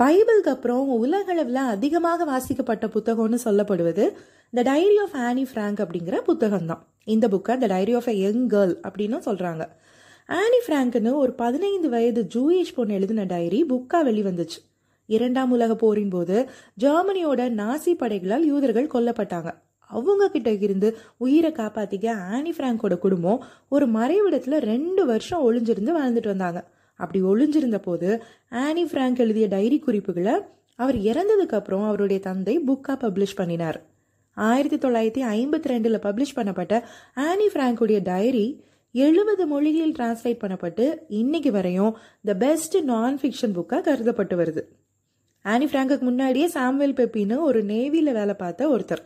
பைபிளுக்கு அப்புறம் உலகளவில் அதிகமாக வாசிக்கப்பட்ட புத்தகம்னு சொல்லப்படுவது the diary of Anne Frank அப்படிங்கிற புத்தகம் தான் இந்த புக்கை the diary of a young girl அப்படின்னு சொல்கிறாங்க ஆனி ஃப்ராங்க்னு ஒரு பதினைந்து வயது ஜூயிஷ் பொண்ணு எழுதின டைரி புக்காக வெளிவந்துச்சு. இரண்டாம் உலக போரின் போது ஜெர்மனியோட நாசி படைகளால் யூதர்கள் கொல்லப்பட்டாங்க. அவங்க கிட்ட இருந்து உயிரை காப்பாத்திக்க ஆனி ஃப்ராங்கோட குடும்பம் ஒரு மறைவிடத்துல ரெண்டு வருஷம் ஒளிஞ்சிருந்து வாழ்ந்துட்டு வந்தாங்க. அப்படி ஒளிஞ்சிருந்த போது ஆனி ஃப்ராங்க் எழுதிய டைரி குறிப்புகளை அவர் இறந்ததுக்கு அப்புறம் அவருடைய தந்தை புக்கா பப்ளிஷ் பண்ணினார். ஆயிரத்தி தொள்ளாயிரத்தி ஐம்பத்தி ரெண்டுல பப்ளிஷ் பண்ணப்பட்ட ஆனி ஃப்ராங்குடைய டைரி எழுபது மொழிகளில் டிரான்ஸ்லேட் பண்ணப்பட்டு இன்னைக்கு வரையும் த பெஸ்ட் நான் ஃபிக்ஷன் புக்காக கருதப்பட்டு வருது. ஆனி ஃப்ராங்குக்கு முன்னாடியே சாம்வெல் பெப்பின்னு ஒரு நேவியில் வேலை பார்த்த ஒருத்தர்.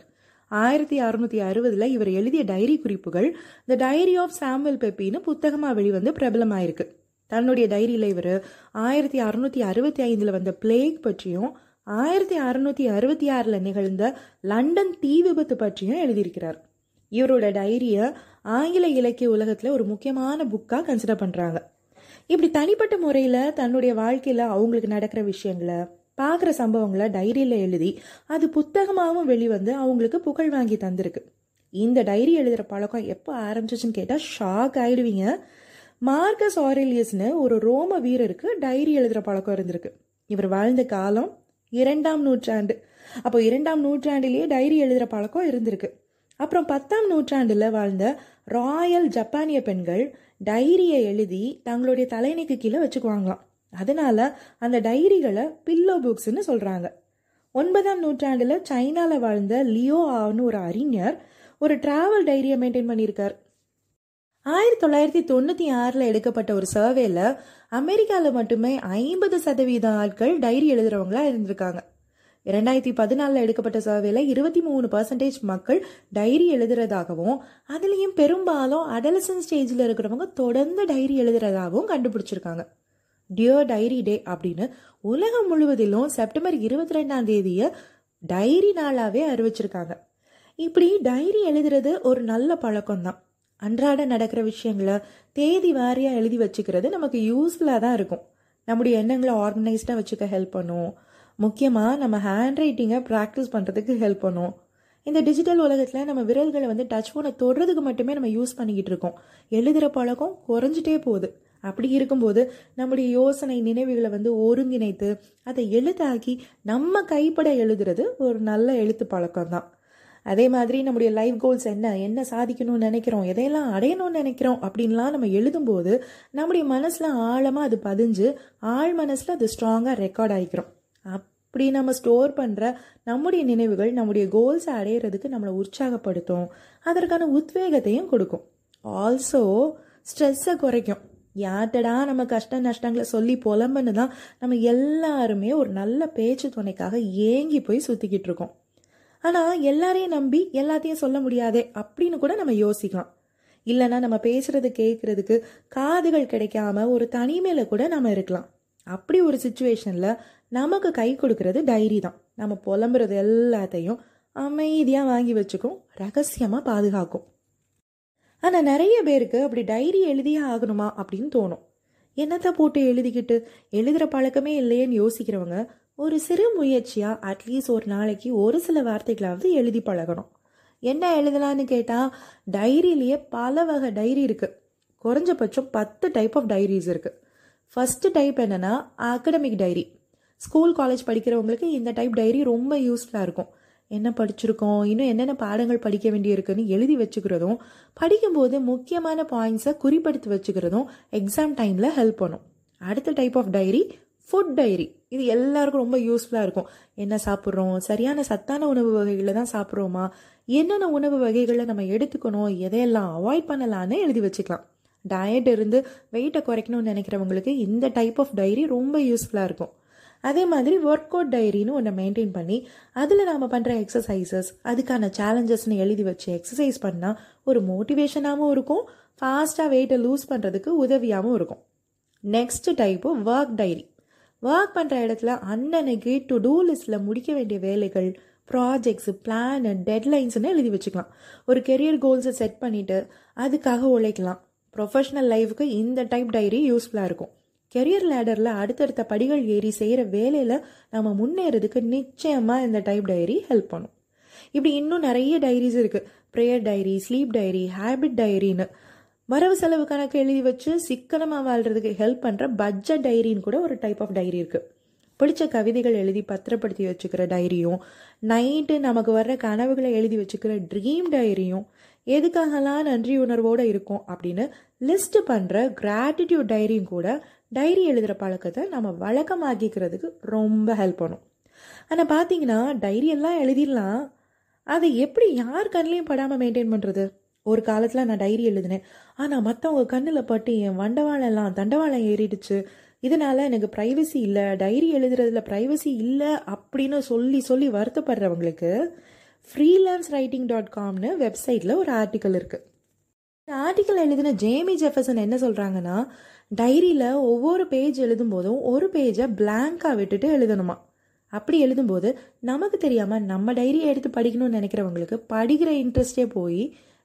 ஆயிரத்தி அறுநூத்தி அறுபதுல இவர் எழுதிய டைரி குறிப்புகள் த டைரி ஆஃப் சாம்வெல் பெப்பின்னு புத்தகமாக வெளிவந்து பிரபலமாயிருக்கு. தன்னுடைய டைரியில் இவர் ஆயிரத்தி அறுநூத்தி அறுபத்தி ஐந்தில் வந்த பிளேக் பற்றியும் ஆயிரத்தி அறுநூத்தி அறுபத்தி ஆறில் நிகழ்ந்த லண்டன் தீ விபத்து பற்றியும் எழுதியிருக்கிறார். இவரோட டைரியை ஆங்கில இலக்கிய உலகத்தில் ஒரு முக்கியமான புக்காக கன்சிடர் பண்ணுறாங்க இப்படி தனிப்பட்ட முறையில் தன்னுடைய வாழ்க்கையில் அவங்களுக்கு நடக்கிற விஷயங்களை பார்க்குற சம்பவங்களை டைரியில் எழுதி அது புத்தகமாகவும் வெளிவந்து அவங்களுக்கு புகழ் வாங்கி தந்திருக்கு. இந்த டைரி எழுதுகிற பழக்கம் எப்போ ஆரம்பிச்சிச்சுன்னு கேட்டால் ஷாக் ஆயிடுவீங்க. மார்க்கஸ் ஆரேலியஸ்னு ஒரு ரோம வீரருக்கு டைரி எழுதுகிற பழக்கம் இருந்திருக்கு. இவர் வாழ்ந்த காலம் இரண்டாம் நூற்றாண்டு. அப்போ இரண்டாம் நூற்றாண்டிலேயே டைரி எழுதுகிற பழக்கம் இருந்திருக்கு. அப்புறம் பத்தாம் நூற்றாண்டில் வாழ்ந்த ராயல் ஜப்பானிய பெண்கள் டைரியை எழுதி தங்களுடைய தலைநீக்கு கீழே வச்சுக்குவாங்களாம். அதனால அந்த டைரிகளை பில்லோ புக்ஸ்னு சொல்கிறாங்க ஒன்பதாம் நூற்றாண்டில் சைனாவில் வாழ்ந்த லியோ ஆன்னு ஒரு அறிஞர் ஒரு டிராவல் டைரியை மெயின்டைன் பண்ணியிருக்கார். ஆயிரத்தி தொள்ளாயிரத்தி தொண்ணூற்றி ஆறில் எடுக்கப்பட்ட ஒரு சர்வேல அமெரிக்காவில் மட்டுமே ஐம்பது சதவீத ஆட்கள் டைரி எழுதுறவங்களா இருந்திருக்காங்க. இரண்டாயிரத்தி பதினாலில் எடுக்கப்பட்ட சர்வேல இருபத்தி மூணு பர்சன்டேஜ் மக்கள் டைரி எழுதுறதாகவும் அதுலேயும் பெரும்பாலும் அடலசன் ஸ்டேஜில் இருக்கிறவங்க தொடர்ந்து டைரி எழுதுறதாகவும் கண்டுபிடிச்சிருக்காங்க. டியர் டைரி டே அப்படின்னு உலகம் முழுவதிலும் செப்டம்பர் இருபத்தி ரெண்டாம் தேதியை டைரி நாளாகவே அறிவிச்சிருக்காங்க. இப்படி டைரி எழுதுறது ஒரு நல்ல பழக்கம்தான். அன்றாட நடக்கிற விஷயங்களை தேதி வாரியாக எழுதி வச்சுக்கிறது நமக்கு யூஸ்ஃபுல்லாக தான் இருக்கும். நம்முடைய எண்ணங்களை ஆர்கனைஸ்டாக வச்சுக்க ஹெல்ப் பண்ணும். முக்கியமாக நம்ம ஹேண்ட் ரைட்டிங்கை ப்ராக்டிஸ் பண்ணுறதுக்கு ஹெல்ப் பண்ணும். இந்த டிஜிட்டல் உலகத்தில் நம்ம விரல்களை வந்து டச் ஃபோனை தொடுறதுக்கு மட்டுமே நம்ம யூஸ் பண்ணிக்கிட்டு இருக்கோம். எழுதுகிற பழக்கம் குறைஞ்சிட்டே போகுது. அப்படி இருக்கும்போது நம்முடைய யோசனை நினைவுகளை வந்து ஒருங்கிணைத்து அதை எழுத்தாக்கி நம்ம கைப்பட எழுதுறது ஒரு நல்ல எழுத்து பழக்கம் தான் அதே மாதிரி நம்முடைய லைஃப் கோல்ஸ் என்ன என்ன சாதிக்கணும்னு நினைக்கிறோம் எதையெல்லாம் அடையணும்னு நினைக்கிறோம் அப்படின்லாம் நம்ம எழுதும்போது நம்முடைய மனசில் ஆழமாக அது பதிஞ்சு ஆழ் மனசில் அது ஸ்ட்ராங்காக ரெக்கார்ட் ஆகிக்கிறோம் அப்படி நம்ம ஸ்டோர் பண்ணுற நம்முடைய நினைவுகள் நம்முடைய கோல்ஸை அடையிறதுக்கு நம்மளை உற்சாகப்படுத்தும். அதற்கான உத்வேகத்தையும் கொடுக்கும். ஆல்சோ ஸ்ட்ரெஸ்ஸை குறைக்கும். யார்கிட்டடா நம்ம கஷ்ட நஷ்டங்களை சொல்லி புலம்புன்னு தான் நம்ம எல்லாருமே ஒரு நல்ல பேச்சு துணைக்காக ஏங்கி போய் சுற்றிக்கிட்டு இருக்கோம். ஆனால் எல்லாரையும் நம்பி எல்லாத்தையும் சொல்ல முடியாதே அப்படின்னு கூட நம்ம யோசிக்கலாம். இல்லைன்னா நம்ம பேசுறது கேட்கறதுக்கு காதுகள் கிடைக்காம ஒரு தனிமையில் கூட நம்ம இருக்கலாம். அப்படி ஒரு சுச்சுவேஷனில் நமக்கு கை கொடுக்கறது டைரி தான். நம்ம புலம்புறது எல்லாத்தையும் அமைதியாக வாங்கி வச்சுக்கும் ரகசியமாக பாதுகாக்கும். ஆனால் நிறைய பேருக்கு அப்படி டைரி எழுதியே ஆகணுமா அப்படின்னு தோணும். என்னத்தை போட்டு எழுதிக்கிட்டு? எழுதுகிற பழக்கமே இல்லையேன்னு யோசிக்கிறவங்க ஒரு சிறு முயற்சியாக அட்லீஸ்ட் ஒரு நாளைக்கு ஒரு சில வார்த்தைகளாவது எழுதி பழகணும். என்ன எழுதலான்னு கேட்டால் டைரியிலேயே பல வகை டைரி இருக்குது குறைஞ்சபட்சம் பத்து டைப் ஆஃப் டைரிஸ் இருக்குது ஃபஸ்ட்டு டைப் என்னென்னா அகடமிக் டைரி ஸ்கூல் காலேஜ் படிக்கிறவங்களுக்கு இந்த டைப் டைரி ரொம்ப யூஸ்ஃபுல்லாக இருக்கும். என்ன படிச்சிருக்கோம் இன்னும் என்னென்ன பாடங்கள் படிக்க வேண்டியிருக்குன்னு எழுதி வச்சுக்கிறதும் படிக்கும்போது முக்கியமான பாயிண்ட்ஸை குறிப்படுத்தி வச்சுக்கிறதும் எக்ஸாம் டைமில் ஹெல்ப் பண்ணும். அடுத்த type of diary food diary இது எல்லாருக்கும் ரொம்ப யூஸ்ஃபுல்லாக இருக்கும். என்ன சாப்பிட்றோம்? சரியான சத்தான உணவு வகைகளை தான் சாப்பிட்றோமா? என்னென்ன உணவு வகைகளை நம்ம எடுத்துக்கணும்? எதையெல்லாம் அவாய்ட் பண்ணலான்னு எழுதி வச்சுக்கலாம். டயட் இருந்து வெயிட்டை குறைக்கணும்னு நினைக்கிறவங்களுக்கு இந்த டைப் ஆஃப் டைரி ரொம்ப யூஸ்ஃபுல்லாக இருக்கும். அதே மாதிரி ஒர்க் அவுட் டைரின்னு ஒன்று மெயின்டைன் பண்ணி அதில் நாம் பண்ணுற எக்ஸசைசஸ் அதுக்கான சேலஞ்சஸ்னு எழுதி வச்சு எக்ஸசைஸ் பண்ணால் ஒரு மோட்டிவேஷனாகவும் இருக்கும். ஃபாஸ்ட்டாக வெயிட்டை லூஸ் பண்ணுறதுக்கு உதவியாகவும் இருக்கும். Next type work diary work பண்ணுற இடத்துல அன்னன்னைக்கு டு டூ லிஸ்ட்டில் முடிக்க வேண்டிய வேலைகள் ப்ராஜெக்ட்ஸு பிளானு டெட்லைன்ஸ்னு எழுதி வச்சுக்கலாம். ஒரு கெரியர் கோல்ஸை செட் பண்ணிவிட்டு அதுக்காக உழைக்கலாம். ப்ரொஃபஷ்னல் லைஃபுக்கு இந்த டைப் டைரி யூஸ்ஃபுல்லாக இருக்கும். கெரியர் லேடரில் அடுத்தடுத்த படிகள் ஏறி செய்கிற வேலையில் நம்ம முன்னேறதுக்கு நிச்சயமாக இந்த டைப் டைரி ஹெல்ப் பண்ணும். இப்படி இன்னும் நிறைய டைரிஸ் இருக்குது prayer diary sleep diary habit டைரின்னு வரவு செலவு கணக்கு எழுதி வச்சு சிக்கனமாக வாழ்கிறதுக்கு ஹெல்ப் பண்ணுற பட்ஜெட் டைரின்னு கூட ஒரு டைப் ஆஃப் டைரி இருக்குது பிடிச்ச கவிதைகள் எழுதி பத்திரப்படுத்தி வச்சுக்கிற டைரியும் நைட்டு நமக்கு வர்ற கனவுகளை எழுதி வச்சுக்கிற ட்ரீம் டைரியும் எதுக்காகலாம் நன்றி உணர்வோடு இருக்கும் அப்படின்னு லிஸ்ட் பண்ணுற கிராட்டிடியூட் டைரியும் கூட டைரி எழுதுகிற பழக்கத்தை நம்ம வழக்கமாக்கிக்கிறதுக்கு ரொம்ப ஹெல்ப் பண்ணும். ஆனால் பார்த்தீங்கன்னா டைரியெல்லாம் எழுதிடலாம். அதை எப்படி யார் கண்ணிலையும் படாமல் மெயின்டைன் பண்ணுறது ஒரு காலத்தில் நான் டைரி எழுதினேன். ஆனால் மற்றவங்க கண்ணில் பட்டு என் வண்டவாளெல்லாம் தண்டவாளம் ஏறிடுச்சு. இதனால் எனக்கு ப்ரைவசி இல்லை. டைரி எழுதுறதுல ப்ரைவசி இல்லை அப்படின்னு சொல்லி சொல்லி வருத்தப்படுறவங்களுக்கு ஃப்ரீலான்ஸ் ரைட்டிங் டாட் காம்னு வெப்சைட்டில் ஒரு ஆர்டிக்கல் இருக்குது இந்த ஆர்டிக்கல் எழுதின ஜேமி ஜெஃபர்சன் என்ன சொல்கிறாங்கன்னா டைரியில் ஒவ்வொரு பேஜ் எழுதும் போதும் ஒரு பேஜை பிளாங்காக விட்டுட்டு எழுதணுமா? அப்படி எழுதும்போது நமக்கு தெரியாமல் நம்ம டைரியை எடுத்து படிக்கணும்னு நினைக்கிறவங்களுக்கு படிக்கிற இன்ட்ரெஸ்டே போய்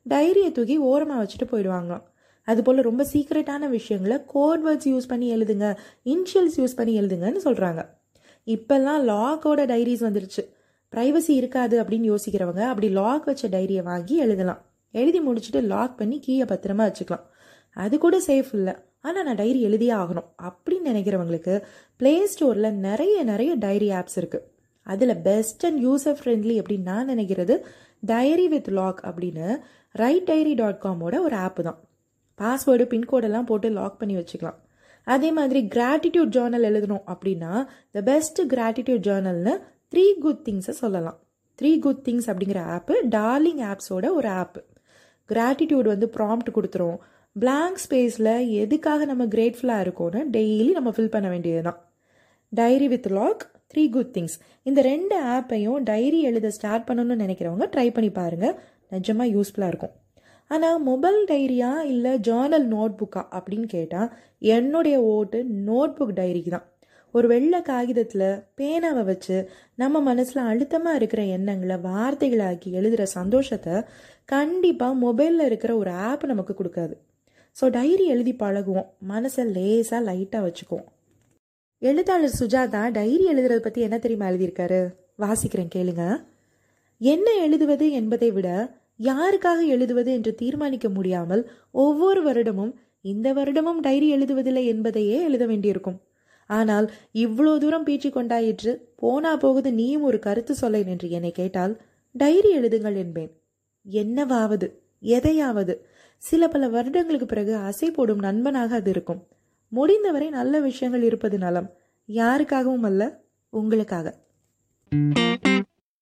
டைரியை தூக்கி ஓரமாக வச்சுட்டு போயிடுவாங்களாம் அதுபோல் ரொம்ப சீக்ரெட்டான விஷயங்களை கோட் வேர்ட்ஸ் யூஸ் பண்ணி எழுதுங்க இன்ஷியல்ஸ் யூஸ் பண்ணி எழுதுங்கன்னு சொல்கிறாங்க இப்போல்லாம் லாக்கோட டைரிஸ் வந்துருச்சு. ப்ரைவசி இருக்காது அப்படின்னு யோசிக்கிறவங்க அப்படி லாக் வச்ச டைரியை வாங்கி எழுதலாம். எழுதி முடிச்சுட்டு லாக் பண்ணி கீயை பத்திரமா வச்சுக்கலாம். அது கூட சேஃப் இல்லை. ஆனால் நான் டைரி எழுதியே ஆகணும் அப்படின்னு நினைக்கிறவங்களுக்கு ப்ளே ஸ்டோரில் நிறைய நிறைய டைரி ஆப்ஸ் இருக்குது அதில் பெஸ்ட் அண்ட் யூசர் ஃப்ரெண்ட்லி அப்படின்னு நான் நினைக்கிறது டைரி வித் லாக் அப்படின்னு ரைட் டைரி டாட் காமோட ஒரு ஆப் தான். பாஸ்வேர்டு பின்கோடெல்லாம் போட்டு லாக் பண்ணி வச்சுக்கலாம். அதே மாதிரி கிராட்டிடியூட் ஜேர்னல் எழுதணும் அப்படின்னா த பெஸ்ட் கிராட்டிடியூட் ஜேர்னல்னு த்ரீ குட் திங்ஸை சொல்லலாம். த்ரீ குட் திங்ஸ் அப்படிங்கிற ஆப்பு டார்லிங் ஆப்ஸோட ஒரு ஆப்பு கிராட்டிடியூட் வந்து ப்ராம்ப்ட் கொடுத்துரும். பிளாங்க் ஸ்பேஸில் எதுக்காக நம்ம கிரேட்ஃபுல்லாக இருக்கோன்னு டெய்லி நம்ம ஃபில் பண்ண வேண்டியது தான் diary with lock three good things இந்த ரெண்டு ஆப்பையும் டைரி எழுத ஸ்டார்ட் பண்ணணும்னு நினைக்கிறவங்க ட்ரை பண்ணி பாருங்கள் நிஜமாக யூஸ்ஃபுல்லாக இருக்கும். ஆனால் மொபைல் டைரியா இல்லை ஜேர்னல் நோட் புக்கா அப்படின்னு கேட்டால் என்னுடைய ஓட்டு நோட் புக் டைரிக்கு தான். ஒரு வெள்ளை காகிதத்தில் பேனாவை வச்சு நம்ம மனசில் அழுத்தமாக இருக்கிற எண்ணங்களை வார்த்தைகளாக்கி எழுதுகிற சந்தோஷத்தை கண்டிப்பாக மொபைலில் இருக்கிற ஒரு ஆப் நமக்கு கொடுக்காது. ஸோ டைரி எழுதி பழகுவோம். மனசை லேசாக லைட்டாக வச்சுக்குவோம். எழுத்தாளர் சுஜாதா டைரி எழுதுறதை பற்றி என்ன தெரியுமா எழுதியிருக்காரு? வாசிக்கிறேன் கேளுங்க. என்ன எழுதுவது என்பதை விட யாருக்காக எழுதுவது என்று தீர்மானிக்க முடியாமல் ஒவ்வொரு வருடமும் இந்த வருடமும் டைரி எழுதுவதில்லை என்பதையே எழுத வேண்டியிருக்கும். ஆனால் இவ்வளோ தூரம் பேச்சு கொண்டாயிற்று போனா போகுது நீயும் ஒரு கருத்து சொல்ல என்று என்னை கேட்டால் டைரி எழுதுங்கள் என்பேன். என்னவாவது எதையாவது. சில பல வருடங்களுக்கு பிறகு அசை போடும் நண்பனாக அது இருக்கும். முடிந்தவரை நல்ல விஷயங்கள் இருப்பது நலம். யாருக்காகவும் அல்ல உங்களுக்காக.